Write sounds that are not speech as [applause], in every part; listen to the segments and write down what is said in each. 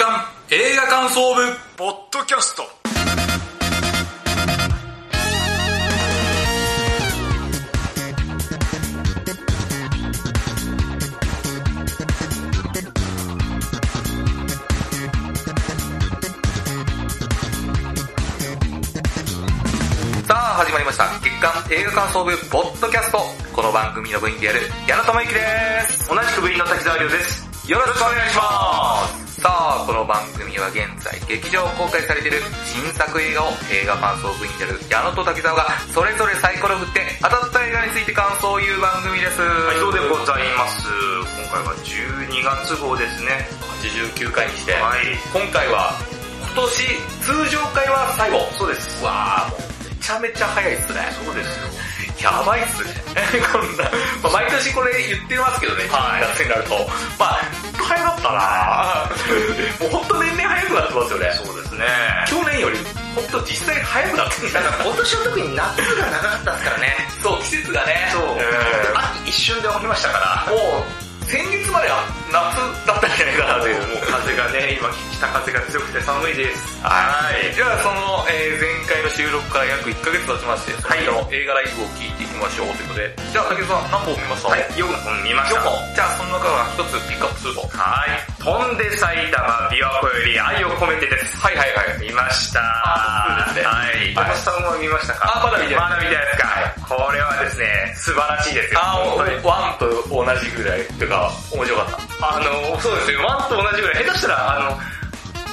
刊映画感想部ポッドキャスト。さあ始まりました。月刊映画感想部ポッドキャスト。この番組の部員である矢野智之です。同じく部員の滝沢亮です。よろしくお願いします。さあこの番組は現在劇場公開されている新作映画を映画感想部員である矢野と滝沢がそれぞれサイコロ振って当たった映画について感想を言う番組ですはい、そうでございます。今回は12月号ですね。89回にして、はい。今回は今年通常回は最後そうです。うわーもうめちゃめちゃ早いっすねそうですよ。やばいっすね。[laughs] こんな、まあ、毎年これ言ってますけどね、はい夏になると。まあ、早かったなもうほんと年々早くなってますよね。そうですね。去年よりほんと実際早くなってる。なんか今年は特に夏が長かったですからね。そう、季節がね。そう。ん秋一瞬で終わりましたから。もう、先月までは夏だったんじゃないかなという。もう風がね、今北風が強くて寒いです。はい。じゃあその、えー前回の収録から約1ヶ月経ちまして、はいその映画ライブを聞いていきましょうということで。じゃあ竹内さん何本見ました？はい、4本見ました。4本。じゃあその中から1つピックアップすると。はい。飛んで埼玉、琵琶湖より愛を込めてです。はいはいはい。見ました。あそうですねはい。山本さんは見ましたか？あまだ見てないまだ見てないですか？これはですね、素晴らしいですよ。あ本当にー、ワンと同じぐらいっていうか、面白かった。あの、そうですよ。ワンと同じぐらい。下手したら、あの、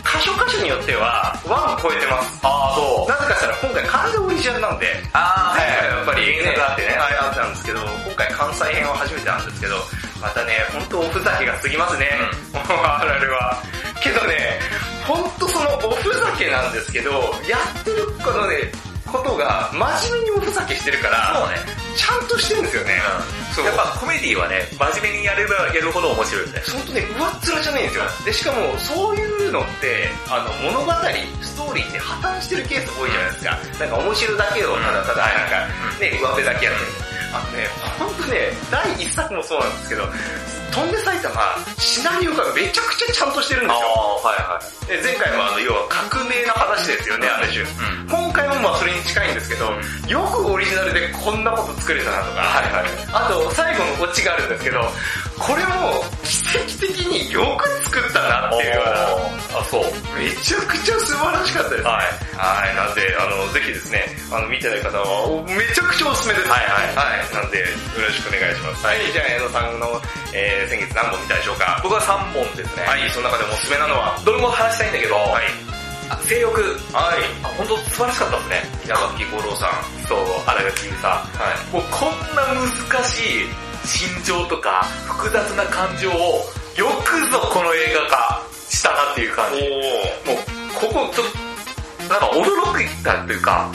箇所箇所によっては、ワン超えてます。あー、そう。なぜかしたら今回完全オリジナルなんで、あ前回はやっぱり原作があってね。はい、あったんですけど、今回関西編は初めてなんですけど、またね、本当おふざけが過ぎますね。あるあるは。けどね、本当そのおふざけなんですけど、やってるこのね、ことが真面目におふざけしてるから、そうね。ちゃんとしてるんですよね。そうやっぱコメディはね、真面目にやればやるほど面白いよね。本当ね、上っ面じゃないんですよ。で、しかも、そういうのって、あの、物語、ストーリーって破綻してるケース多いじゃないですか。なんか面白だけをただただ、なんか、ね、上辺だけやってる。あのね、ほんとね、第一作もそうなんですけど、飛んで埼玉、シナリオがめちゃくちゃちゃんとしてるんですよ。ー、はいはい。で前回もあの、要は革命の話ですよね、ある種。ん今回もまあそれに近いんですけど、よくオリジナルでこんなこと作れたなとか、はいはいあと最後のオチがあるんですけど、これも奇跡的によく作ったなっていうような、あ、そう。めちゃくちゃ素晴らしかったです。はい。はい、なんで、あの、ぜひですね、あの、見てない方は、めちゃくちゃおすすめです。はいはいはい、なんで、よろしくお願いします。はい、じゃあ、矢野さんの、えー、先月何本見たでしょうか？僕は3本ですね。はい、その中でもおすすめなのは、どれも話したいんだけど、はい、あ性欲。はい、あ、本当素晴らしかったですね。稲垣吾郎さん。そう、荒垣結衣さん。はい。もうこんな難しい心情とか複雑な感情をよくぞこの映画化したなっていう感じ。おもうここちょっとなんか驚いたというか、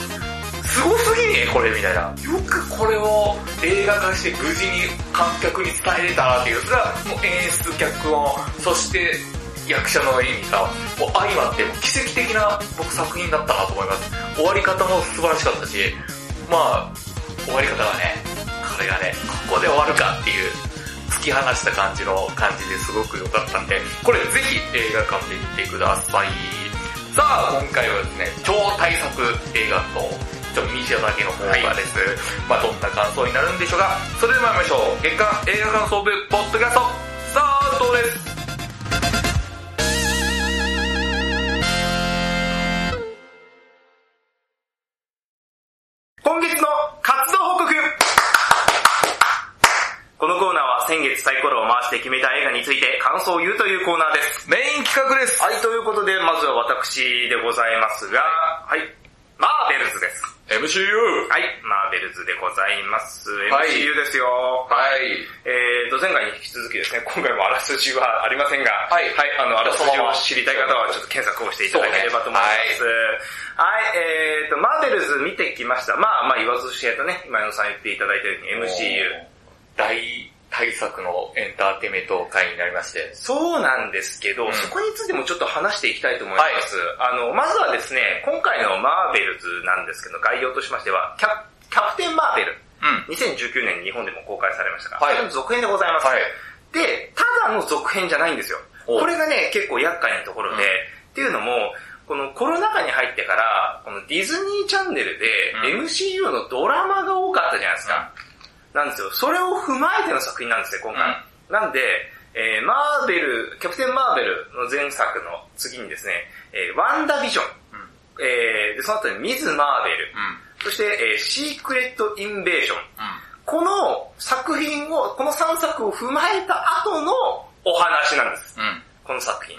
すごすぎねこれみたいな。よくこれを映画化して無事に観客に伝えれたなっていう。それはもう演出、脚本、そして役者の演技がもう相まって奇跡的な僕作品だったなと思います。終わり方も素晴らしかったし、まあ、終わり方がね、これがね、ここで終わるかっていう、突き放した感じの感じですごく良かったんで、これぜひ映画館で見てください。さあ、今回はですね、超大作映画と、ちょっと見せだけの方がです。まあどんな感想になるんでしょうか。それでは参りましょう。月間映画感想部、ポッドキャスト、スタートです。して決めた映画について感想を言うというコーナーです。メイン企画です。はい、ということで、まずは私でございますが、はい、マーベルズです。MCU! はい、マーベルズでございます。はい MCU ですよ。はい。えーと、前回に引き続きですね、今回もあらすじはありませんが、はいはい、あの、あらすじを知りたい方はちょっと検索をしていただければと思います。そうはい、えーと、マーベルズ見てきました。まあまあ言わずとしてとね、今野さん言っていただいたように MCU。大大作のエンターテイメント会になりまして。そうなんですけど、うんそこについてもちょっと話していきたいと思います。あの、まずはですね、今回のマーベルズなんですけど、概要としましては、キャキャプテンマーベル。うん。2019年に日本でも公開されましたが、はいそれの続編でございます。はい。で、ただの続編じゃないんですよ。おこれがね、結構厄介なところで、うんっていうのも、このコロナ禍に入ってから、このディズニーチャンネルでうん MCU のドラマが多かったじゃないですか。なんですよ。それを踏まえての作品なんですよ、今回。なんで、えー、マーベル、キャプテンマーベルの前作の次にですね、えー、ワンダビジョン、うん。えー、で、その後にミズ・マーベル、うん。そして、えー、シークレット・インベーション。うん。この作品を、この3作を踏まえた後のお話なんです。うん。この作品。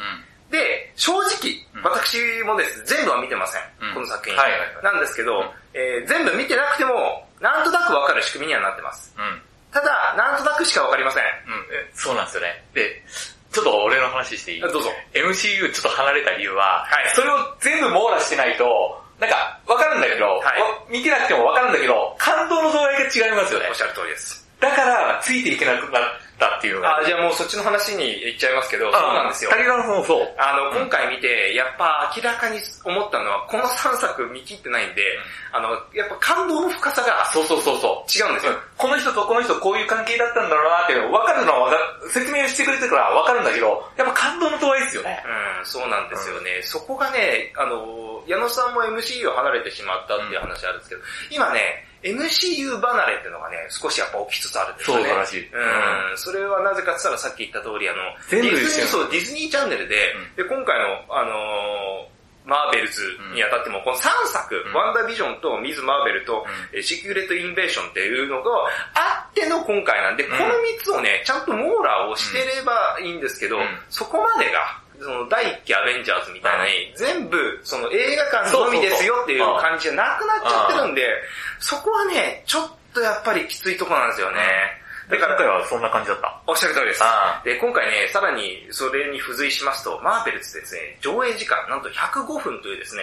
うん。で、正直、うん私もです、全部は見てません。うんこの作品。はいはいはいなんですけど、うんえー全部見てなくても、なんとなくわかる仕組みにはなってます。うん。ただ、なんとなくしかわかりません。そうなんですよね。で、ちょっと俺の話していい？どうぞ。MCU ちょっと離れた理由は、はいそれを全部網羅してないと、なんか、わかるんだけど、はいわ見てなくてもわかるんだけど、感動の度合いが違いますよねおっ。しゃる通りです。だから、ついていけなくなったっていう。あ、じゃあもうそっちの話に行っちゃいますけど、そうなんですよ。谷川さんもそう。あの、今回見て、やっぱ明らかに思ったのは、この3作見切ってないんで、あの、やっぱ感動の深さがそうそうそうそう。違うんですよ。この人とこの人こういう関係だったんだろうなって分かるのは分かる、説明してくれてるから分かるんだけど、やっぱ感動の度合いですよね。うん、そうなんですよね。そこがね、あの、矢野さんも MCU を離れてしまったっていう話あるんですけど、今ね、MCU 離れっていうのがね、少しやっぱ起きつつあるんですよね。そうらしいうん、それはなぜかって言ったらさっき言った通り、あの、全部ディズニー、そう、ディズニーチャンネルで、で、今回の、あのーマーベルズにあたっても、この3作、うん。ワンダービジョンとミズ・マーベルと、えーシークレット・インベーションっていうのがあっての今回なんで、ん。この3つをね、ちゃんと網羅をしてればいいんですけど、うん。そこまでが、その第一期アベンジャーズみたいなに、全部その映画館のみですよっていう感じじゃなくなっちゃってるんで、そこはね、ちょっとやっぱりきついとこなんですよね。で、今回はそんな感じだった。おっしゃる通りです。あで、今回ね、さらにそれに付随しますと、マーベルズですね、上映時間なんと105分というですね、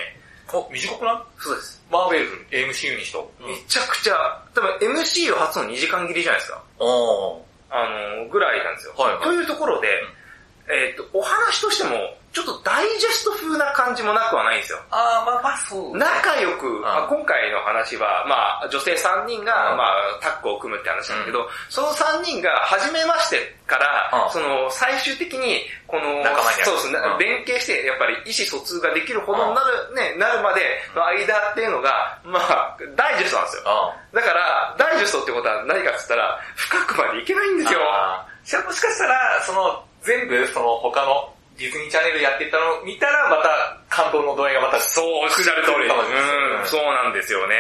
お、短くなそうです。マーベル、MCU にしと。めちゃくちゃ、多分 MCU 初の2時間切りじゃないですか。あの、ぐらいなんですよ。はいはいというところで、えっ、と、お話としても、ちょっとダイジェスト風な感じもなくはないんですよ。あー、まあまあそう。仲良く、ん。あ今回の話は、まあ、女性3人が、うん。まあ、タッグを組むって話なんだけど、その3人が初めましてから、うん。その、最終的に、この、仲間にそうそう、なうん。連携して、やっぱり意思疎通ができるほどになる、ね、なるまでの間っていうのが、まあ、ダイジェストなんですよ。あだから、ダイジェストってことは何かって言ったら、深くまでいけないんですよ。もしかしたら、その、全部、その他のディズニーチャンネルやってたのを見たら、また感動の度合いがまた、そう、おっしゃる通り。うん、そうなんですよね。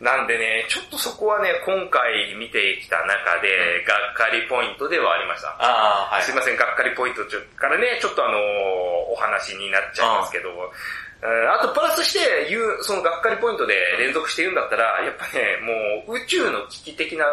なんでね、ちょっとそこはね、今回見てきた中で、がっかりポイントではありました。ああ、はい。すいません、がっかりポイントからね、ちょっとあのーお話になっちゃいますけど、うんあとプラスして言う、そのがっかりポイントで連続して言うんだったら、やっぱね、もう宇宙の危機的な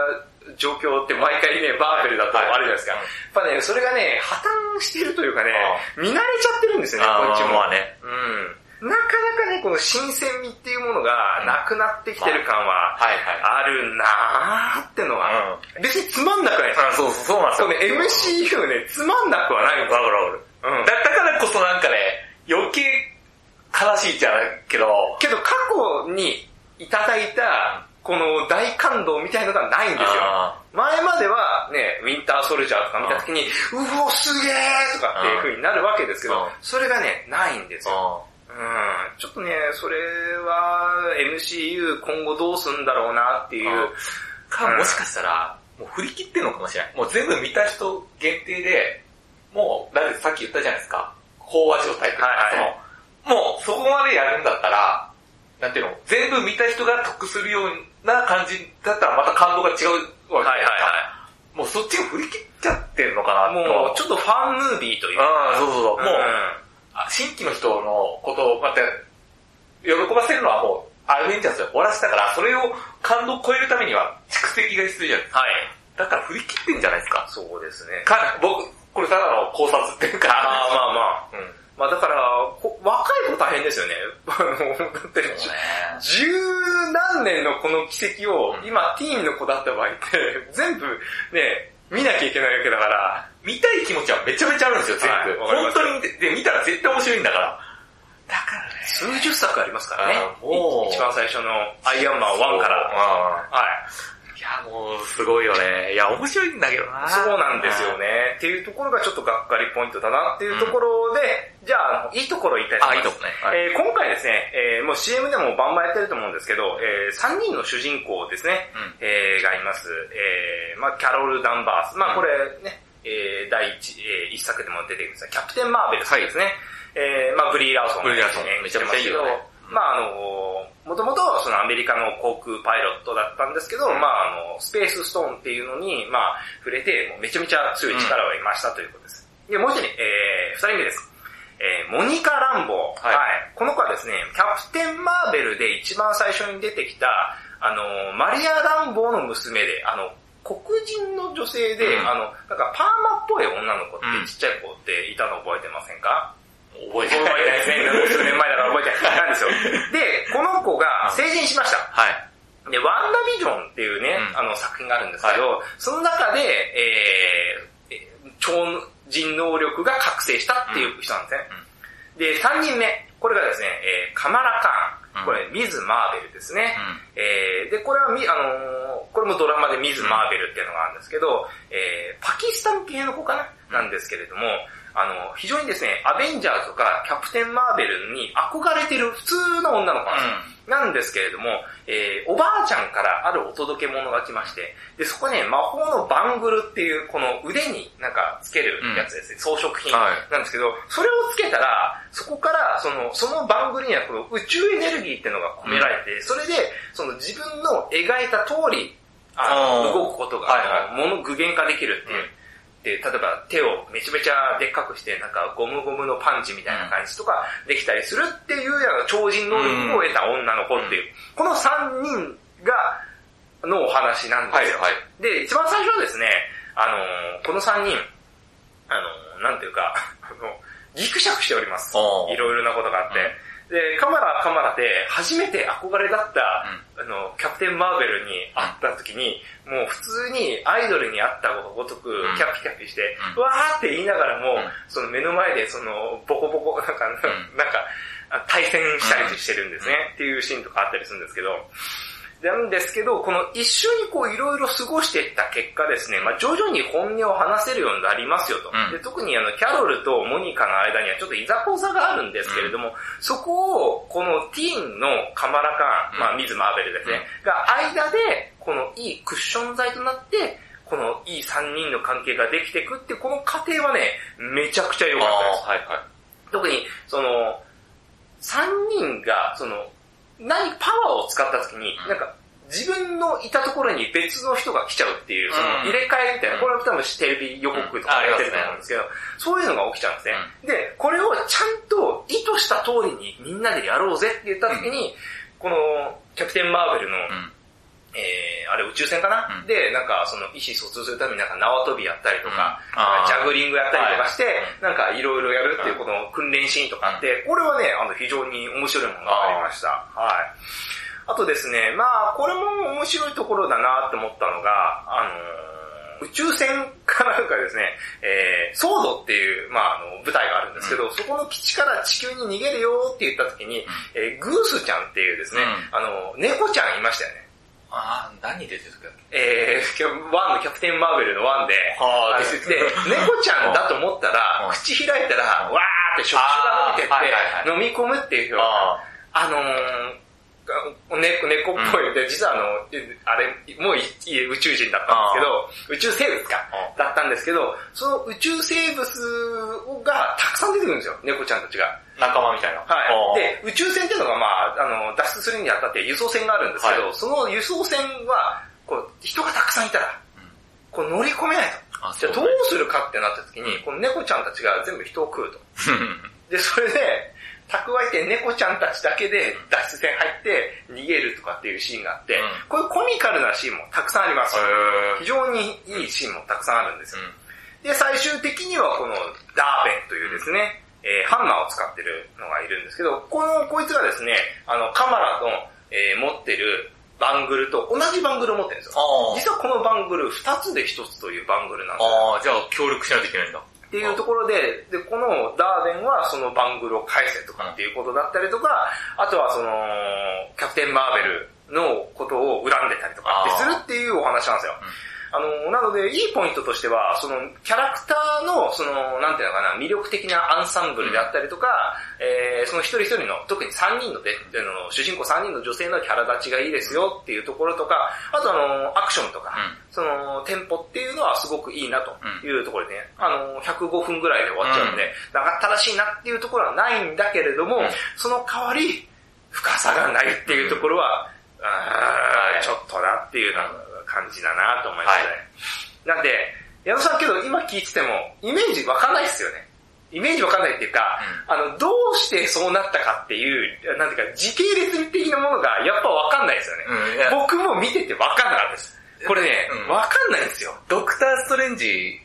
状況って毎回ね、バーベルだとあるじゃないですか。はいやっぱね、それがね、破綻してるというかね、見慣れちゃってるんですよね、こっちも。まあね。うん。なかなかね、この新鮮味っていうものがなくなってきてる感は。あるなーってのは、別につまんなくないです。あそうそう、そうなんですよ。ね、MCU ね、つまんなくはないんですよ。うんだだからこそなんかね、余計悲しいじゃないけど、けど過去にいただいた、この大感動みたいのがないんですよ。あ前まではね、ウィンターソルジャーとか見た時に、うお、すげーとかっていう風になるわけですけどうん、それがね、ないんですよ。あうん、ちょっとね、それは MCU 今後どうすんだろうなっていう。うんか、もしかしたら、もう振り切ってんのかもしれない。もう全部見た人限定で、もう、だってさっき言ったじゃないですか。飽和状態っていうか、はいはいその、もうそこまでやるんだったら、なんていうの、全部見た人が得するような感じだったらまた感動が違うわけじゃないですか。はいはいはもうそっちが振り切っちゃってるのかなと。もうちょっとファンムービーというか。ああ、そうそうそう。もう、んあ新規の人のことをまた、喜ばせるのはもう、アベンジャーズで終わらせたから、それを感動を超えるためには蓄積が必要じゃないですか。はい。だから振り切ってんじゃないですか。そうですね。か、僕、これただの考察っていうか。ああ、まあまあ。うん。まあだから、こ若い子大変ですよね。[laughs] あの、だって、十何年のこの奇跡を、うん今ティーンの子だった場合って、全部ね、見なきゃいけないわけだから、見たい気持ちはめちゃめちゃあるんですよ、全部。はい本当にで、見たら絶対面白いんだから。だからね。数十作ありますからね一番最初のアイアンマン1から。あはい。いや、もう、すごいよね。いや、面白いんだけどな。そうなんですよね。っていうところがちょっとがっかりポイントだなっていうところで、じゃあ、いいところ言いたいと思あ、いいます。いとこね。はいえー今回ですね、えーもう CM でもバンバンやってると思うんですけど、え3人の主人公ですね、うんえーがいます。えーまあキャロル・ダンバース。まあこれね、えー第一、えー一作でも出てくるんですが、キャプテン・マーベルさんですね。えーまあブリー・ラーソンがブリーラーソンめちゃめちゃいいよねまああの、もともとそのアメリカの航空パイロットだったんですけど、うん。まああの、スペースストーンっていうのに、まあ触れて、めちゃめちゃ強い力を得ましたということです。で、もう一人、えー、二人目です。えーモニカ・ランボー。はい。この子はですね、キャプテン・マーベルで一番最初に出てきた、あの、マリア・ランボーの娘で、あの、黒人の女性で、うん。あの、なんかパーマっぽい女の子って、うん。ちっちゃい子っていたの覚えてませんか？覚えて覚えてないですね。数年前だから覚えてない。[laughs] なんですよ。[laughs] [laughs] で、この子が成人しました。はい。で、ワンダービジョンっていうね、うんあの作品があるんですけど、その中で、えーえー、超人能力が覚醒したっていう人なんですね。で、3人目。これがですね、えーカマラ・カーン。うんこれ、ミズ・マーベルですね。えーで、これはみ、あのーこれもドラマでミズ・マーベルっていうのがあるんですけど、えーパキスタン系の子かな？なんですけれども、あの、非常にですね、アベンジャーズとかキャプテン・マーベルに憧れてる普通の女の子なんです。けれども、えーおばあちゃんからあるお届け物が来まして、で、そこね、魔法のバングルっていう、この腕になんかつけるやつですね、装飾品はい。なんですけど、それをつけたら、そこから、その、そのバングルにはこの宇宙エネルギーっていうのが込められて、それで、その自分の描いた通り、あの、動くことが、はいはい。あのもの具現化できるっていう。で、例えば手をめちゃめちゃでっかくして、なんかゴムゴムのパンチみたいな感じとかできたりするっていうような超人能力を得た女の子っていう、この3人が、のお話なんですよ。はいはいで、一番最初はですね、あのーこの3人、あのーなんていうか、[laughs] あの、ギクシャクしております。いろいろなことがあって。で、カマラはカマラで初めて憧れだった、あの、キャプテン・マーベルに会った時に、もう普通にアイドルに会ったごとくん。キャピキャピして、うん。わーって言いながらも、うん。その目の前でそのボコボコ、なんか、ん。なんか、あ対戦したりしてるんですね、っていうシーンとかあったりするんですけど、なんですけど、この一緒にこういろいろ過ごしていった結果ですね、まあ徐々に本音を話せるようになりますよと。うんで特にあの、キャロルとモニカの間にはちょっといざこざがあるんですけれども、そこを、このティーンのカマラカーン、うんまあミズ・マーベルですね、が間で、このいいクッション材となって、このいい3人の関係ができていくって、この過程はね、めちゃくちゃ良かったです。はいはい。特に、その、3人が、その、何、パワーを使った時に、うん。なんか、自分のいたところに別の人が来ちゃうっていう、そのうん入れ替えみたいな、うん。これは多分テレビ予告とかやってると思うんですけど、そういうのが起きちゃうんですね。で、これをちゃんと意図した通りにみんなでやろうぜって言った時に、この、キャプテン・マーベルの、うん。えー、あれ宇宙船かな、うん。で、なんかその意思疎通するためになんか縄跳びやったりとか、うんジャグリングやったりとかして、はい。なんかいろいろやるっていうこの訓練シーンとかあって、これはね、あの非常に面白いものがありました。はい。あとですね、まあこれも面白いところだなって思ったのが、あのー宇宙船かなんかですね、えー、ソードっていう、まああの、舞台があるんですけど、そこの基地から地球に逃げるよって言った時に、えーグースちゃんっていうですね、うん。あの、猫ちゃんいましたよね。あー、何出てるか？えー、ワンのキャプテン・マーベルのワンで、はああで、猫ちゃんだと思ったらう、ん。口開いたら、うんわーって触手が伸びてって、飲み込むっていうあのー、猫、猫っぽい、で、実はあの、あれ、もういい宇宙人だったんですけど、宇宙生物か、うだったんですけど、その宇宙生物がたくさん出てくるんですよ、猫ちゃんたちが。ー仲間みたいな。はい。で、で、宇宙船っていうのがまあ、あの、脱出するにあたって輸送船があるんですけど、はいその輸送船は、こう、人がたくさんいたら、こう乗り込めないと。あ、じゃあどうねするかってなった時に、この猫ちゃんたちが全部人を食うと。う [laughs] んで、それで、蓄えて猫ちゃんたちだけで脱出船入って逃げるとかっていうシーンがあって、うんこういうコミカルなシーンもたくさんあります。非常にいいシーンもたくさんあるんですよ。で、最終的にはこのダーベンというですね、えーハンマーを使ってるのがいるんですけど、この、こいつがですね、あの、カマラの、えー持ってるバングルと同じバングルを持ってるんですよ。実はこのバングル2つで1つというバングルなんですよ。あー、じゃあ協力しないといけないんだ。っていうところで、で、このダーデンはそのバングルを返せとかっていうことだったりとか、あとはその、キャプテン・マーベルのことを恨んでたりとかってするっていうお話なんですよ。あの、なので、いいポイントとしては、その、キャラクターの、その、なんていうのかな、魅力的なアンサンブルであったりとか、えー、その一人一人の、特に3人ので、あの主人公3人の女性のキャラ立ちがいいですよっていうところとか、あとあの、アクションとか、その、テンポっていうのはすごくいいなというところでね、あの、105分ぐらいで終わっちゃうんで、長ったらしいなっていうところはないんだけれども、その代わり、深さがないっていうところは、あーちょっとなっていうような感じだなと思いましたね。なんで、矢野さんけど今聞いてても、イメージわかんないですよね。イメージわかんないっていうか、あの、どうしてそうなったかっていう、なんていうか、時系列的なものがやっぱわかんないですよね。うん僕も見ててわかんなかったです。これねうん、わ、かんないんですよ。ドクターストレンジ、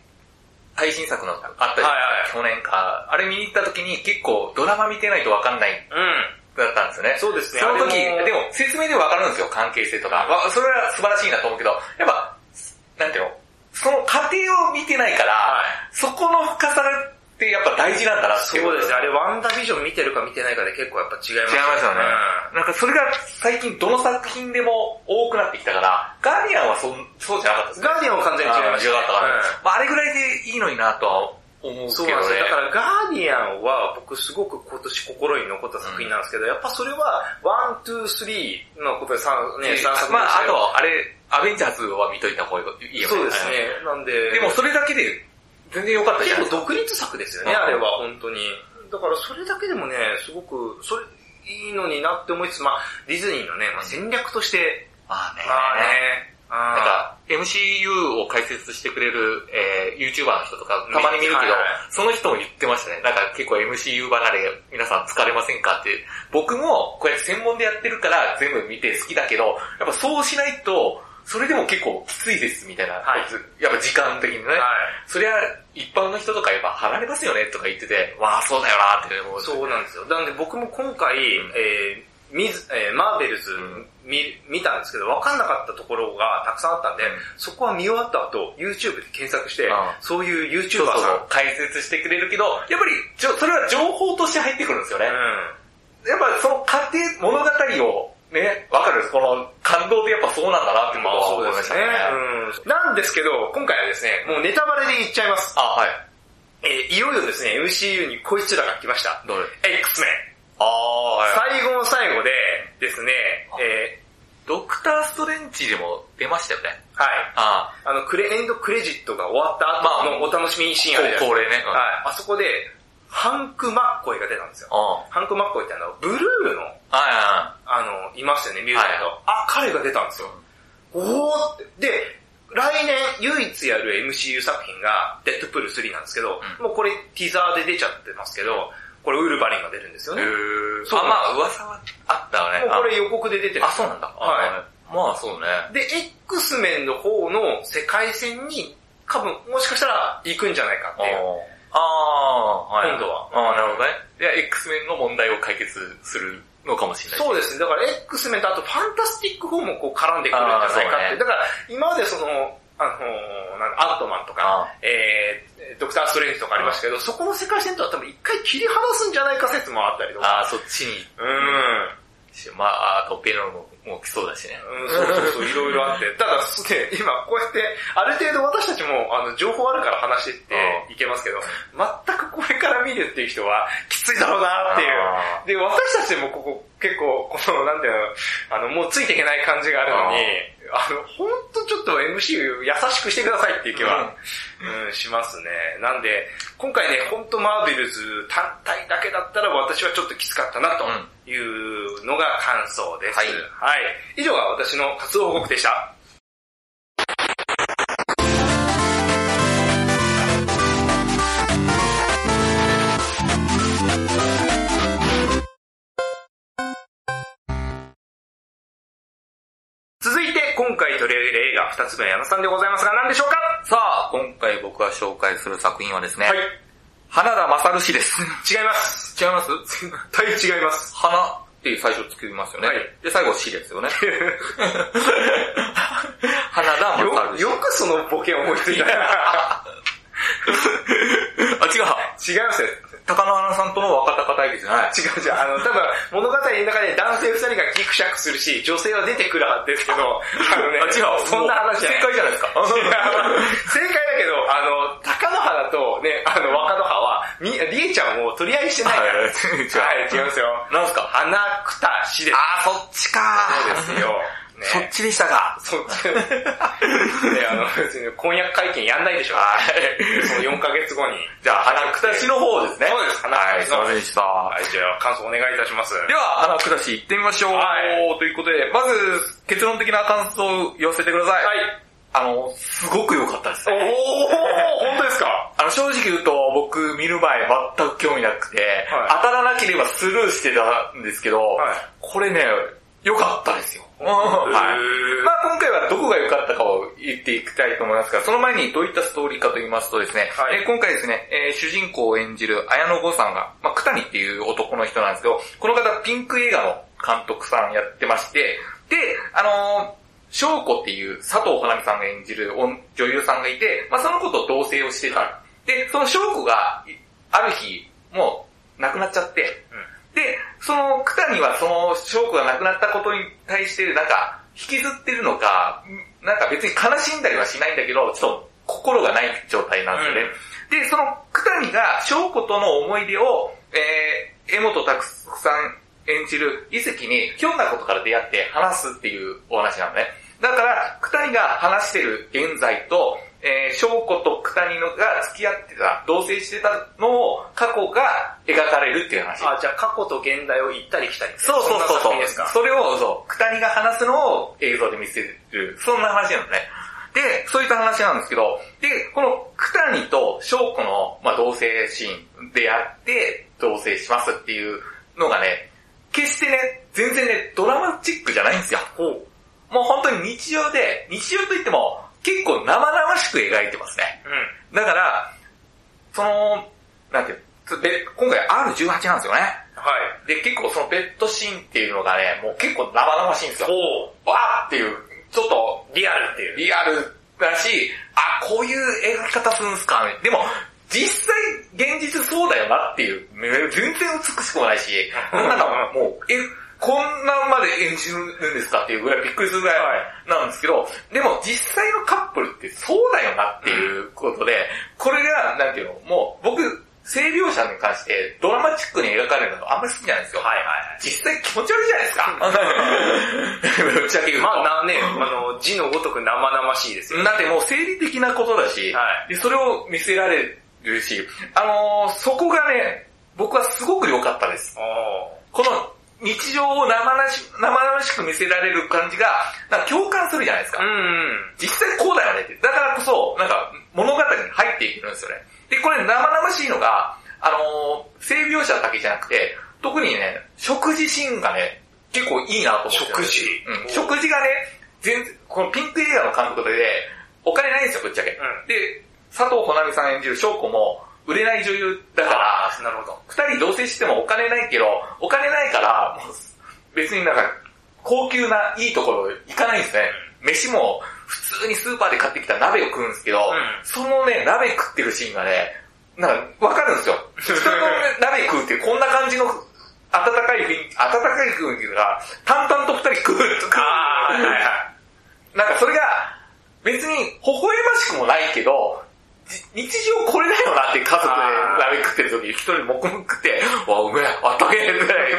配信作のあったじゃん、はいはい去年か。あれ見に行った時に結構ドラマ見てないとわかんないうん。だったんですよね。そうですねその時、でも説明でわかるんですよ、関係性とか。わそれは素晴らしいなと思うけど、やっぱ、なんていうの？その過程を見てないから、はいそこの深さってやっぱ大事なんだなっていうそうですね。あれ、ワンダービジョン見てるか見てないかで結構やっぱ違います違いますよね。なんかそれが最近どの作品でも多くなってきたから、ガーディアンはそんそうじゃなかったですね。ガーディアンは完全に違いました。違かったから、うんまあ、あれぐらいでいいのになとは思うけどね。そうなんですよ。だからガーディアンは僕すごく今年心に残った作品なんですけど、やっぱそれは、ワン、ツー、スリーのことで3、ね、3作まあ、あと、あれ、アベンジャーズは見といた方がいいよね。そうですね。なんで、でもそれだけで全然良かったじゃないですか。結構独立作ですよね、うんあれは本当に。だからそれだけでもね、すごく、それ、いいのになって思いつつ、まあ、ディズニーのね、まあ、戦略として、まあね。まあね、なんあか、MCU を解説してくれる、えー、YouTuber の人とかたまに見るけど、その人も言ってましたね。なんか結構 MCU 離れ皆さん疲れませんかって。僕もこうやって専門でやってるから全部見て好きだけど、やっぱそうしないと、それでも結構きついですみたいな、はいやっぱ時間的にね。はいそりゃ一般の人とかやっぱ離れますよねとか言ってて、わあそうだよなって思う。そうなんですよ。なんで僕も今回、んえー見ずえーマーベルズん見見たんですけど、分かんなかったところがたくさんあったんで、うんそこは見終わった後、YouTube で検索して、うんそういう YouTuber そうそうさん、解説してくれるけど、やっぱりちょそれは情報として入ってくるんですよね。うやっぱその過程、物語をね、わかるこの感動ってやっぱそうなんだなってん。ことは思いまそうですねしたね。。うん。なんですけど、今回はですね、もうネタバレで言っちゃいます。あ、はい。えーいよいよですね、MCU にこいつらが来ました。どれ？X メン。最後の最後でですね、えドクターストレンジでも出ましたよね。ーはい。ああの、クレ、エンドクレジットが終わった後のお楽しみシーンあるじゃないですか。恒例ねうんはい。あそこで、ハンク・マッコイが出たんですよ。あ。ハンク・マッコイってあの、ブルーの、ああの、いますよね、ミュージカルと。はいあ、彼が出たんですよ。おーって。で、来年唯一やる MCU 作品が、デッドプール3なんですけど、うんもうこれティザーで出ちゃってますけど、これウルヴァリンが出るんですよね。ーそうあ、まあ噂はあったわね。もうこれ予告で出てるあ、そうなんだ。はまあそうね。い。で、X メンの方の世界線に、多分、もしかしたら行くんじゃないかっていう。ああ、はい。今度はああ、なるほどね。で、X メンの問題を解決するのかもしれない。そうですね。だから X メンとあとファンタスティック4もこう絡んでくるんじゃないかって。ねだから今までその、あのーなんだアントマンとかあ、えー、ドクターストレンジとかありましたけど、そこの世界線とは多分一回切り離すんじゃないか説もあったりとか。ああ、そっちに。うん。まあ、あとベノムも来そうだしね。うん、そうそうそう、いろいろあって。[laughs] ただ、すね、今こうやって、ある程度私たちも、あの、情報あるから話していけますけど、全くこれから見るっていう人は、きついだろうなってあいう。で、私たちでもここ、結構、この、なんていうの、あの、もうついていけない感じがあるのに、あの、ほんとちょっと MC 優しくしてくださいっていう気は、うん、しますね。なんで、今回ね、ほんとマーベルズ単体だけだったら私はちょっときつかったなというのが感想です。はいはい。以上が私の活動報告でした。続いて、今回取り上げる映画二つ目の矢野さんでございますが何でしょうか？さあ、今回僕が紹介する作品はですね、はい。花田勝氏です。違います。違います？[laughs] 絶対違います。花って最初作りますよね。はいで、最後死ですよね。[laughs] 花田よ勝氏。よくそのボケ思いついたな。[laughs] あ、違う。違いますよ。高野花さんとの若鷹対決じゃない。違う違う、あの、多分物語の中で男性二人がギクシャクするし、女性は出てくるはずですけど、あのね、あ、違う。そんな話じゃない。正解じゃないですか。[laughs] 正解だけど、あの、高野花とね、あの、若野葉は、み、りえちゃんを取り合いしてないから。はいはい、違いますよ。なんすか？花くたしです。あー、そっちかそうですよ。ねそっちでしたか。そっち。ね、あの、別に婚約会見やんないでしょ。はい。その4ヶ月後に。じゃあ、花下しの方ですね。そうです花はい、下しのすいませんでした。はい、じゃあ感想お願いいたします。では、花下し行ってみましょう。はいということで、まず、結論的な感想を言わせてください。はい。あの、すごく良かったですおね。ー、本当ですか？あの、正直言うと、僕見る前全く興味なくて、はい当たらなければスルーしてたんですけど、はいこれね、良かったですよ。はい。まあ今回はどこが良かったかを言っていきたいと思いますが、その前にどういったストーリーかと言いますとですね、はいえー今回ですね、えー主人公を演じる綾野剛さんが、まあ、九谷っていう男の人なんですけど、この方ピンク映画の監督さんやってまして、で、あのー翔子っていう佐藤穂波さんが演じる女女優さんがいて、まあ、その子と同棲をしてた。で、その翔子が、いある日、もう亡くなっちゃって、で、その九谷はその翔子が亡くなったことに対して、なんか、引きずってるのか、んなんか別に悲しんだりはしないんだけど、ちょっと心がない状態なんですよね。で、その九谷が翔子との思い出を、えー、江本拓さん演じる遺跡にひょんなことから出会って話すっていうお話なのね。だから、九谷が話してる現在と、えー、翔子と九谷のが付き合ってた、同棲してたのを、過去が描かれるっていう話。あ、じゃあ過去と現代を行ったり来たり。そうそうそうそう品ですか？それを、そう、九谷が話すのを映像で見せる。そんな話なのね。で、そういった話なんですけど、で、この九谷と翔子の、まあ、同棲シーンでやって、同棲しますっていうのがね、決してね、全然ね、ドラマチックじゃないんですよ。もう本当に日常で、日常といっても結構生々しく描いてますね。うん。だから、その、なんていう今回 R18 なんですよね。はい。で、結構そのベッドシーンっていうのがね、もう結構生々しいんですよ。ほわーっていう、ちょっとう。リアルっていう。リアルだし、あ、こういう描き方するんすか？ね。でも、実際現実そうだよなっていう、ね全然美しくもないし、なんかもう、え、こんなんまで演じるんですかっていうぐらいびっくりするぐらいなんですけど、でも実際のカップルってそうだよなっていうことで、これが、なんていうの、もう僕、性描写に関してドラマチックに描かれるのあんまり好きじゃないんですよ。はいはいはい。実際気持ち悪いじゃないですか。[laughs] ぶっちゃけ言うと。まあなね、あの、字のごとく生々しいですよ。だってもう生理的なことだし、はでそれを見せられるし、あのーそこがね、僕はすごく良かったです。おこの日常を生々し生々しく見せられる感じが、なんか共感するじゃないですか。うんうん。実際こうだよねって。だからこそ、なんか物語に入っていけるんですよね。で、これ生々しいのが、あのー性描写だけじゃなくて、特にね、食事シーンがね、結構いいなと思って食事うん。食事がね、全然、このピンク映画の監督で、お金ないんですよ、ぶっちゃけ。うんで、佐藤穂波さん演じる翔子も、売れない女優だから、なるほど。二人同棲してもお金ないけど、お金ないから、別になんか、高級ないいところ行かないんですね。飯も普通にスーパーで買ってきた鍋を食うんですけど、んそのね、鍋食ってるシーンがね、なんかわかるんですよ。人のね鍋食うってこんな感じの温かい雰囲気、温かい雰囲気が淡々と二人食うとか、はいはい。なんかそれが別に微笑ましくもないけど、じ日常これだよなって家族で鍋食ってる時一人黙々食って、わ、うめえ、あったけえ、ぐらい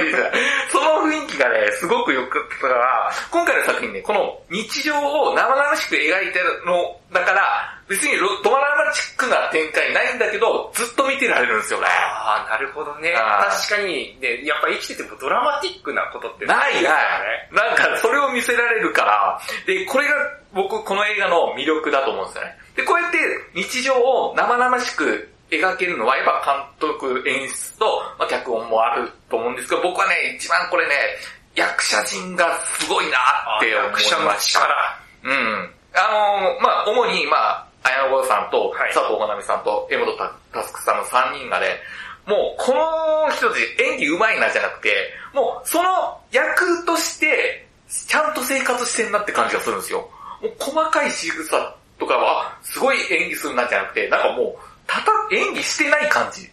その雰囲気がね、すごく良かったから、今回の作品ね、この日常を生々しく描いてるのだから、別にロドラマチックな展開ないんだけど、ずっと見てられるんですよね。ああ、なるほどね。確かに、ね、やっぱ生きててもドラマティックなことってないですよない。なんかそれを見せられるから、で、これが僕この映画の魅力だと思うんですよね。で、こうやって日常を生々しく描けるのはやっぱ監督、演出と、まあ、脚本もあると思うんですけど、僕はね、一番これね、役者陣がすごいなって思いま役した。者の力。うん。あのーまあ、主に、まあ、綾野剛さんと、はい佐藤穂波さんと、江本佑さんの3人がね、もう、この人たち演技上手いなじゃなくて、もう、その役として、ちゃんと生活してんなって感じがするんですよ。もう、細かい仕草とかは、あすごい演技するなじゃなくて、なんかもう、たた、演技してない感じ。うん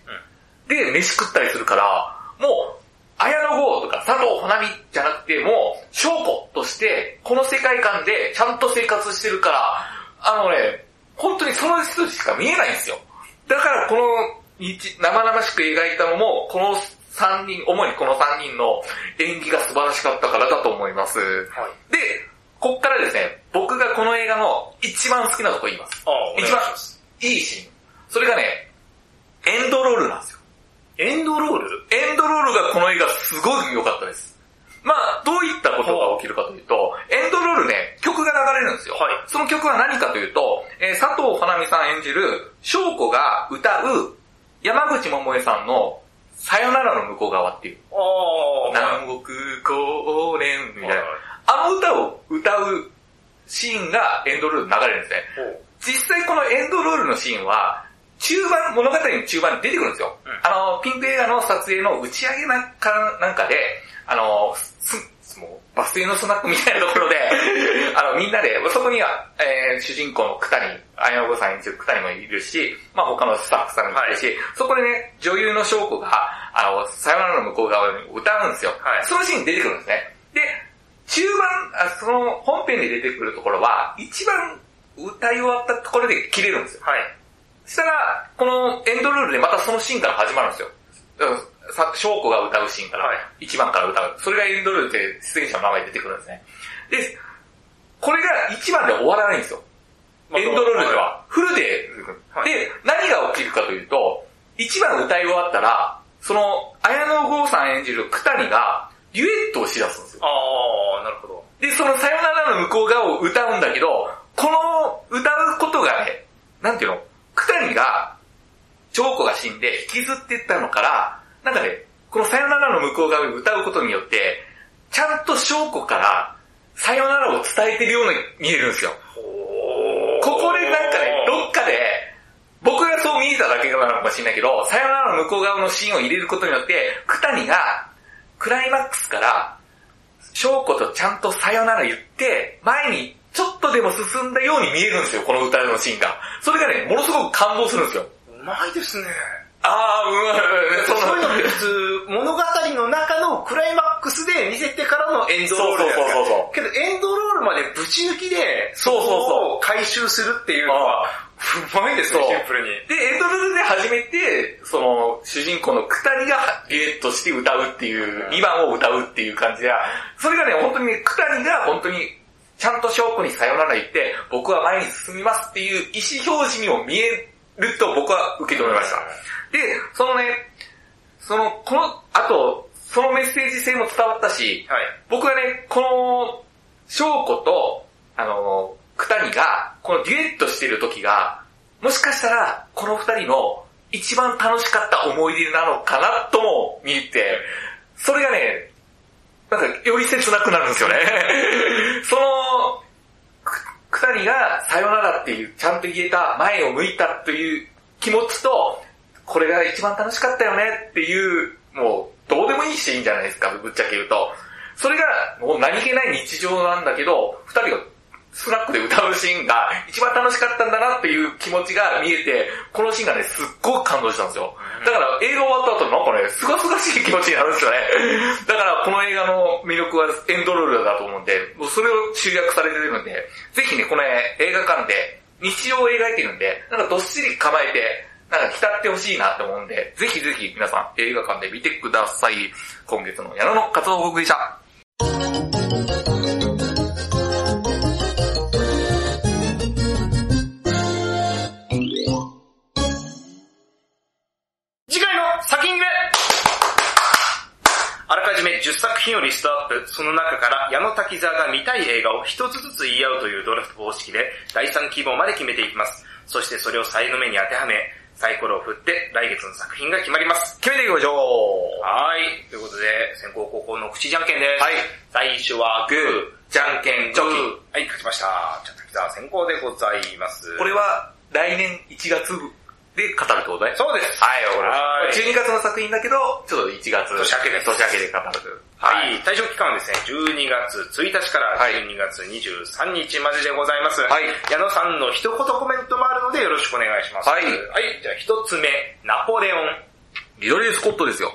で、で飯食ったりするから、もう、綾野剛とか佐藤穂波じゃなくて、もう、翔子として、この世界観でちゃんと生活してるから、あのね、本当にその人しか見えないんですよ。だからこの日生々しく描いたのも、この3人、主にこの3人の演技が素晴らしかったからだと思います。はい。で、こっからですね、僕がこの映画の一番好きなとこ言います。一番。いいシーン。それがね、エンドロールなんですよ。エンドロール？エンドロールがこの映画すごい良かったです。まあ、どういったことが起きるかというと、エンドロールね、曲が流れるんですよ。はいその曲は何かというと、えー佐藤花美さん演じる翔子が歌う山口百恵さんのさよならの向こう側っていう、南国公連みたいなはい、あの歌を歌うシーンがエンドロールで流れるんですね。実際このエンドロールのシーンは、中盤、物語の中盤に出てくるんですよ。うんあの、ピンク映画の撮影の打ち上げなんかなんかで、あの、す、もう、バス停のスナックみたいなところで、[laughs] あの、みんなで、そこには、えー、主人公の九谷、綾野剛さん演じる九谷もいるし、まあ他のスタッフさんもいるし、そこでね、女優の翔子が、あの、さよならの向こう側に歌うんですよ。はいそのシーン出てくるんですね。で、中盤、あその本編で出てくるところは、一番歌い終わったところで切れるんですよ。はい。したら、このエンドロールでまたそのシーンから始まるんですよ。うんさ翔子が歌うシーンから、はい一番から歌う。それがエンドロールで出演者の名前出てくるんですね。で、これが一番で終わらないんですよ。まあエンドロールでは。フルで、はいで、何が起きるかというと、一番歌い終わったら、その、綾野剛さん演じる九谷が、デュエットをしだすんですよ。ああ、なるほど。で、そのさよならの向こう側を歌うんだけど、この歌うことがね、なんていうの、九谷が、長子が死んで引きずってったのから、なんかね、このさよならの向こう側を歌うことによって、ちゃんと翔子から、さよならを伝えてるように見えるんですよ。ここでなんかね、どっかで、僕がそう見えただけなのかもしれないけど、さよならの向こう側のシーンを入れることによって、九谷が、クライマックスから、翔子とちゃんとさよなら言って、前にちょっとでも進んだように見えるんですよ、この歌のシーンが。それがね、ものすごく感動するんですよ。うまいですね。あー、うん、そうそういうのって普通、物語の中のクライマックスで見せてからのエンドロールそうそうそうそうけどエンドロールまでぶち抜きで、そうそうそうこを回収するっていう。のは、う。まいですね、シンプルに。で、エンドロールで初めて、その、主人公の九谷がデュエットして歌うっていう、2番を歌うっていう感じで、それがね、本当にね、九谷が本当に、ちゃんと翔子にさよなら言って、僕は前に進みますっていう意思表示にも見えると僕は受け止めました。で、そのね、その、この、あと、そのメッセージ性も伝わったし、はい。僕はね、この、翔子と、あの、九谷が、このデュエットしてる時が、もしかしたら、この二人の一番楽しかった思い出なのかなとも見えて、それがね、なんか、より切なくなるんですよね。[laughs] その、く九谷がさよならっていう、ちゃんと言えた、前を向いたという気持ちと、これが一番楽しかったよねっていう、もう、どうでもいいシーンじゃないですか、ぶっちゃけ言うと。それが、もう何気ない日常なんだけど、二人がスナックで歌うシーンが一番楽しかったんだなっていう気持ちが見えて、このシーンがね、すっごく感動したんですよ。だから映画終わった後なんかね、すがすがしい気持ちになるんですよね。だからこの映画の魅力はエンドロールだと思うんで、もうそれを集約されてるんで、ぜひね、この映画館で日常を描いてるんで、なんかどっしり構えて、なんか浸ってほしいなって思うんで、ぜひぜひ皆さん映画館で見てください。今月の矢野の活動報告でした。次回の先にあらかじめ10作品をリストアップ、その中から矢野滝沢が見たい映画を一つずつ言い合うというドラフト方式で第3希望まで決めていきます。そしてそれを才の目に当てはめ、サイコロを振って来月の作品が決まります。決めていきましょう。はい。ということで、先行後攻の口じゃんけんです。はい。最初はグー、じゃんけん、チョキ。はい、書きました。じゃあ滝沢先行でございます。これは来年1月で語るってことね。そうです。はい、わかりまはいした。12月の作品だけど、ちょっと1月。年明けです年明けで語る。はい、対象期間はですね、12月1日から12月23日まででございます。はい矢野さんの一言コメントもあるのでよろしくお願いします。はいはい、じゃあ一つ目、ナポレオン。リドリー・スコットですよ。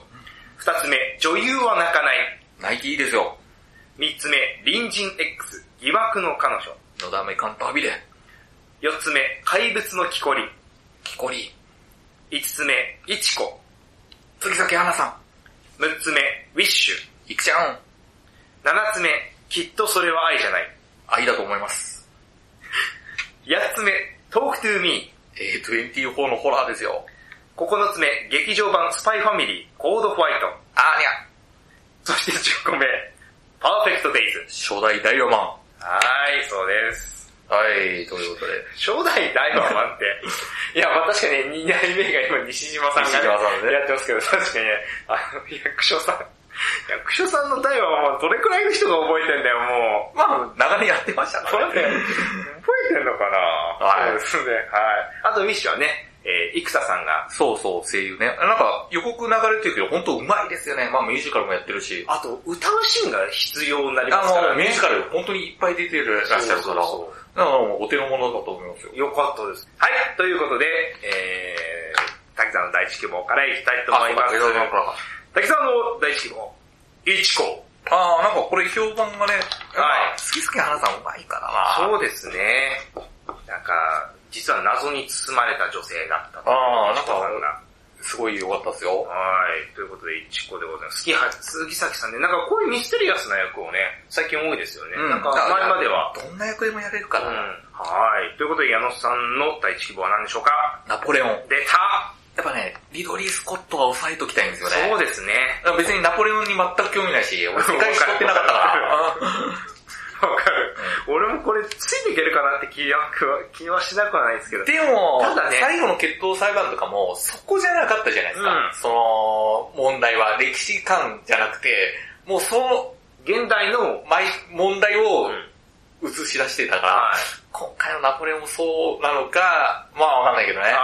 二つ目、女優は泣かない。ナイキいいですよ。三つ目、隣人 X、疑惑の彼女。のだめカンタービレ。四つ目、怪物の木こり。キコリ。五つ目、イチコ。杉咲花さん。六つ目、ウィッシュ。いくちゃん。七つ目、きっとそれは愛じゃない。愛だと思います。[laughs] 八つ目、トークトゥーミー。A24 のホラーですよ。九つ目、劇場版スパイファミリー、コードホワイト。アーニャ。そして十個目、パーフェクトデイズ。初代ダイバーマン。はい、そうです。はい、ということで。初代ダイバーマンって。[laughs] いや、まあ確かに二代目が今西島さんが、やってますけど、確かにね、あの、役所さん、役所さんのダイバーマンどれくらいの人が覚えてんだよ、もう。まあ、長年やってましたからね。ね、[laughs] 覚えてんのかな？はいそうですね、はい。あとウィッシュはね、えー、イクサさんが、そうそう、声優ね。なんか予告流れてるけど、本当上手いですよね。まあミュージカルもやってるし。あと歌うシーンが必要になりあますからね。の、ミュージカル本当にいっぱい出てるらっしゃるから。そうそうそうお手の物だと思いますよ。よかったです。はい、ということで、えー、滝沢の第一希望からいきたいと思います。滝沢の第一希望、イチコ。あー、なんかこれ評判がね、はい好き好き花さん上手いからな。そうですね。なんか、実は謎に包まれた女性だったと。あーなんか。すごい良かったですよ。はい。ということで、イチコでございます。好きは、杉崎さんね、なんかこういうミステリアスな役をね、最近多いですよね。なんか前までは。どんな役でもやれるかうん。ら。はい。ということで、矢野さんの第一希望は何でしょうか？ナポレオン。出たやっぱね、リドリー・スコットは抑えときたいんですよね。そうですね。別にナポレオンに全く興味ないし、俺世界史取ってなかったから。[laughs] わかる。俺もこれついていけるかなって気は気はしなくはないですけど。でも、ただね最後の決闘裁判とかも、そこじゃなかったじゃないですか。うんその、問題は歴史観じゃなくて、もうその、現代の、毎問題をうん映し出してたから、はい。今回のナポレオンもそうなのか、まあわかんないけどね。はい。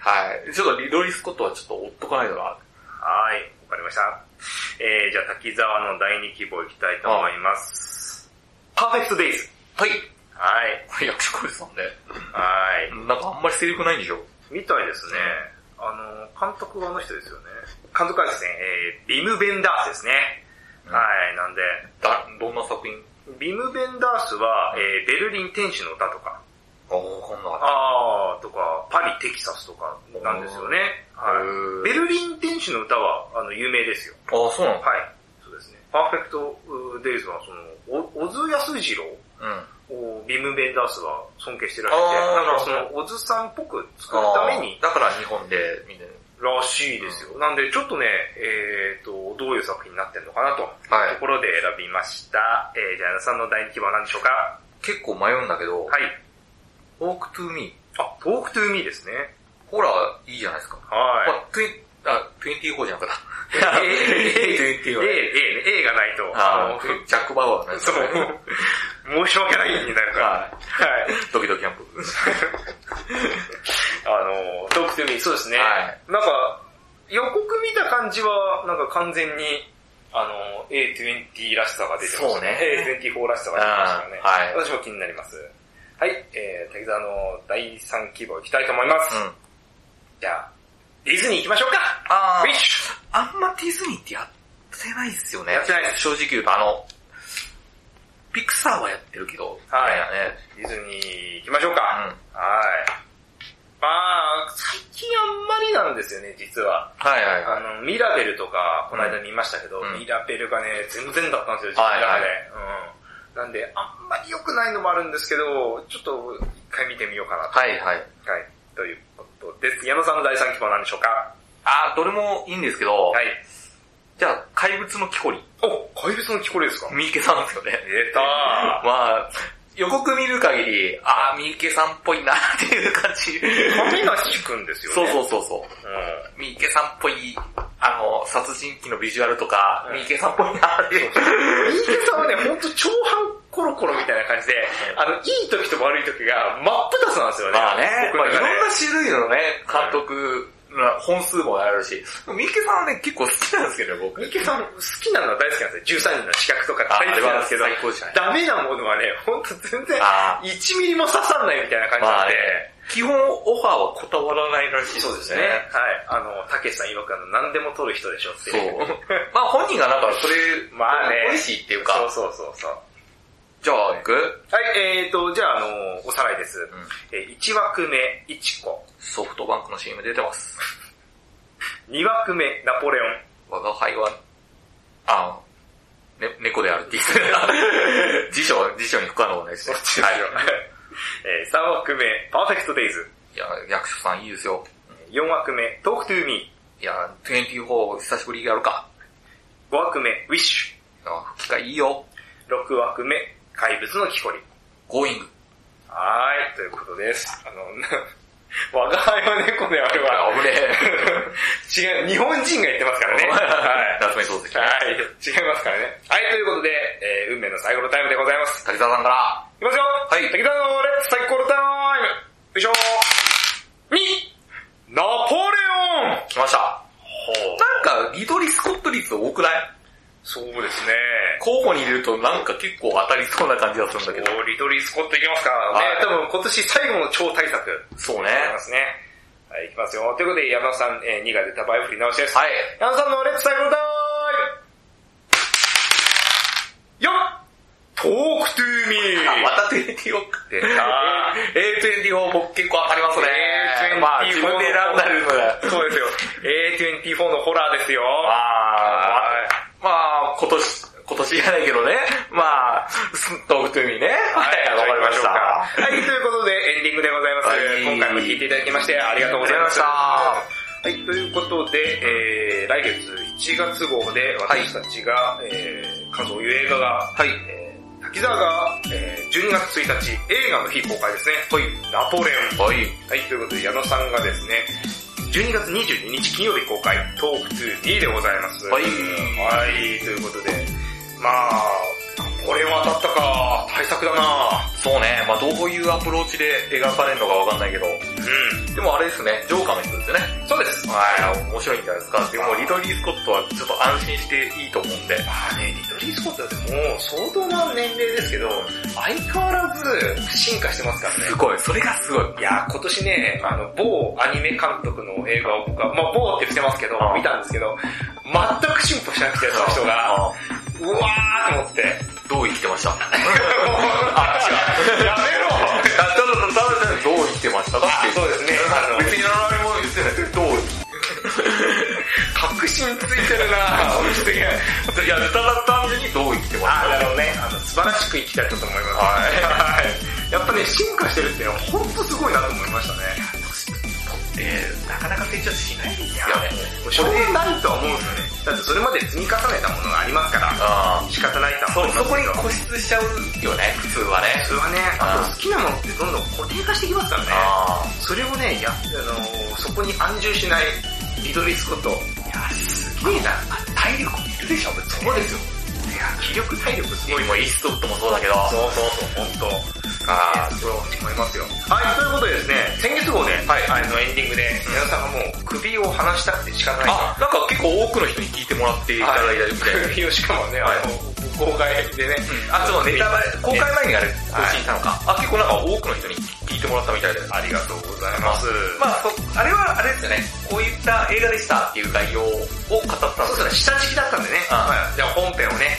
はい。ちょっとリドリー・スコットはちょっと追っとかないとな。はい。わかりました。えー、じゃあ滝沢の第二希望いきたいと思います。パーフェクトデイズ。はい。はい。役所これさんね。はい。なんかあんまりセリフないんでしょ？みたいですね。あの、監督はあの人ですよね。監督はですね、えー、ビム・ベンダースですね。うんはい。なんで、だ、どんな作品？ビム・ベンダースは、えー、ベルリン天使の歌とか、ああ、わかんない。あーとか、パリ・テキサスとかなんですよね。はい。ベルリン天使の歌は、あの、有名ですよ。ああ、そうなのはい。パーフェクトデイズは、その、お小津安二郎うん。をビム・ベンダースは尊敬してらっしゃって、なんかその、小津さんっぽく作るために、だから日本でみんならしいですよ。なんで、ちょっとね、えーと、どういう作品になってるのかなと、はいいうところで選びました。えー、じゃあ、矢田さんの第二希望は何でしょうか？結構迷うんだけど、はい。ウォークトゥーミー。あ、トークトゥーミーですね。ホラーいいじゃないですか。はまあ、あ、24じゃなかった。い。えー、24 A、A ね、A がないと、あのあ、ジャック・バウアーのやつそうね。、申し訳ないになるから。ははい。ドキドキキャンプ。[laughs] あの、トークトゥーミー、そうですね。はいなんか、予告見た感じは、なんか完全に、あの、A20 らしさが出てましたそうね A24 らしさが出てましたよね。はい私も気になります。はい、えー、滝沢の第3希望いきたいと思います。うん。じゃあ、ディズニー行きましょうかあウィッシュあんまディズニーってやってないっすよね。やってないです正直言うと、あの、ピクサーはやってるけど、はいね。ュディズニー行きましょうか。はい。まあ、最近あんまりなんですよね、実は。はいはいはい。あの、ミラベルとか、この間見ましたけど、うんミラベルがね、全然だったんですよ、はいはい自分の中で。うん。なんで、あんまり良くないのもあるんですけど、ちょっと一回見てみようかなと。はいはい。はい。ということです。矢野さんの第3希望は何でしょうか？あー、どれもいいんですけど、はい。じゃあ、怪物の木こり。お、怪物の木こりですか？三池さんですよね。出たー。[laughs] まあ、予告見る限り、あー、三池さんっぽいなっていう感じ。亀梨くんですよね。そうそうそうそう。うん。三池さんっぽい、あの、殺人鬼のビジュアルとか、うん三池さんっぽいなっていう。三池さんはね、ほんと長半コロコロみたいな感じで、あの、いい時と悪い時が真っ二つなんですよね。まあね、まあ、いろんな種類のね、監督、本数もあるし、三池さんはね、結構好きなんですけどね、僕。三池さん好きなのは大好きなんですよ。13人の資格とかあ大好きなんですけど、ダメなものはね、ほんと全然あ1ミリも刺さんないみたいな感じなんで、基本オファーは断らないらしいですね。そうですね。はい。あの、たけしさん曰くあの、何でも撮る人でしょってそういう。。まあ本人がなんかそれ、[laughs] まあねポリシーっていうか、そうそうそうそう。じゃあ行く？はい、えーと、じゃあ、あの、おさらいです。んえー1枠目、いちこ。ソフトバンクの CM 出てます。[laughs] 2枠目、ナポレオン。我が輩は、あ、ね、猫であるって言ってた辞書、辞書に不可能です。はい。[laughs] えー3枠目、パーフェクトデイズ。いや、役所さんいいですよ。4枠目、トークトゥーミいや、24久しぶりやるか。ー。5枠目、ウィッシいや、吹き替えいいよ。ュ。6枠目、怪物の木こり。ゴーイング。はーい、ということです。あの、[laughs] 我が輩は猫であるわ。危ね [laughs] 違う、日本人が言ってますからね。はい。夏目漱石ね。はい、違いますからね。はい、ということで、えー運命の最後のタイムでございます。滝沢さんから、いきますよはい滝沢の Let's サイコロタイムよいしょにナポレオン来ました。ほうなんか、リドリー・スコット率多くない？そうですね。候補に入れるとなんか結構当たりそうな感じがするんだけど。おリドリー・スコットいきますか？はいね、多分今年最後の超大作。そうね。いきますね。はい、いきますよ。ということで、山田さん、えー2が出た場合振り直しです。はい。山田さんの Let's サイコロタイムよっトークトゥーミーあ、[laughs] また24って。あ A24 僕結構当たりますね。A24 まあ自分で選んだるのが。そうですよ。A24 のホラーですよ。まあ、まあ、今年、今年じゃないけどね。まあ、トークトゥーミーね。はい、わかりました。はい、ということでエンディングでございます。はい今回も聞いていただきましてありがとうございました。あはい、ということで、えー、来月1月号で私たちが、えー、感想を言う映画が、はい。えー滝沢が、えー、12月1日、映画の日公開ですね。はい。ナポレオン。はい。はい、ということで、矢野さんがですね、12月22日金曜日公開、トーク2 2でございます。はいはい、ということで、まあ、これは当たったか、対策だなそうね。まあどういうアプローチで描かれるのかわかんないけど。うん。でもあれですね、ジョーカーの人ですよね。そうです。はい、面白いんじゃないですか。でもリドリー・スコットはちょっと安心していいと思うんで。まあね、リトリー・スコットだってもう相当な年齢ですけど、相変わらず進化してますからねす。ごい、それがすごい。いやー今年ね、あの、某アニメ監督の映画を僕は、まあ某って言ってますけどう、ん見たんですけど、全く進歩しなくて、その人が、あうわーと思って、どう生きてました？[laughs] あ、違う。やめろただただただどう生きてました？かってそうですね。別に何も言ってないけど、どう？確信ついてるなぁ、本当に。いや、ただ単純にどう生きてまあー、なしたるほどね。あの、素晴らしく生きたいと思います。はいはい。やっぱね、進化してるっていうのは本当すごいなと思いましたね。えー、なかなか成長しないですよね。しょうがないとは思うんですよね。だってそれまで積み重ねたものがありますから、あ仕方ないとはそう、思いますけど。そこに固執しちゃうよね、普通はね。普通はね、あと好きなものってどんどん固定化してきますからね。あそれをね、や、あのーそこに安住しないリドリー・スコット。いや、すげえな。体力いるでしょ。そうですよ。いや、気力体力すごい。もうイーストウッドもそうだけど。そうそうそう、本当。ああそう思いますよ。はい、ということでですね、先月号で、はい、あのエンディングで、皆さんがもう首を離したくて仕方ない。あ、なんか結構多くの人に聞いてもらっていただいたみたいな。首をしかもね、はい。あの、公開でね、あ、そのネタバレ、公開前にあれ更新したのか。あ、結構なんか多くの人に聞いてもらったみたいで。ありがとうございます。まあ、そあれはあれですよね。こういった映画でしたっていう概要を語ったんそうですよですね、下敷きだったんでね、じゃあ本編をね、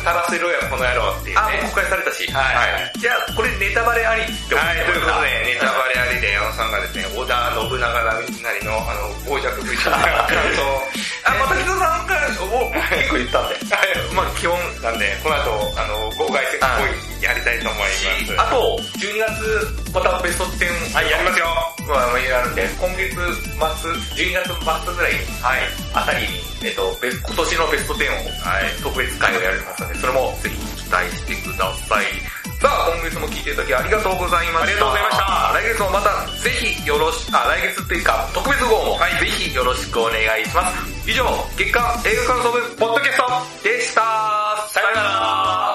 語らせろよ、この野郎っていうね。あ、もう公開されたし。はいじゃあ、これネタバレありって思っはい、てということで、ネタババレありで矢野さんがですね、織田信長なりの、あの、傍若無人な感想を、[laughs] あ、また木戸さんからも結構言ったんで。[laughs] まあ、基本、なんで、この後、あの、号外説っぽいやりたいと思います。あと、12月、またベスト10、はい、やりますよ。まあ、やるんで、今月末、12月末ぐらいに、はい。あたりに、えっと、今年のベスト10を、はい。特別会をやりますので、それもぜひ期待してください。さあ、今月も聞いていただきありがとうございました。ありがとうございました来月もまた、ぜひよろし、あ、来月っていうか、特別号も、ぜひよろしくお願いします。以上、月間映画感想部、ポッドキャストでした。さよなら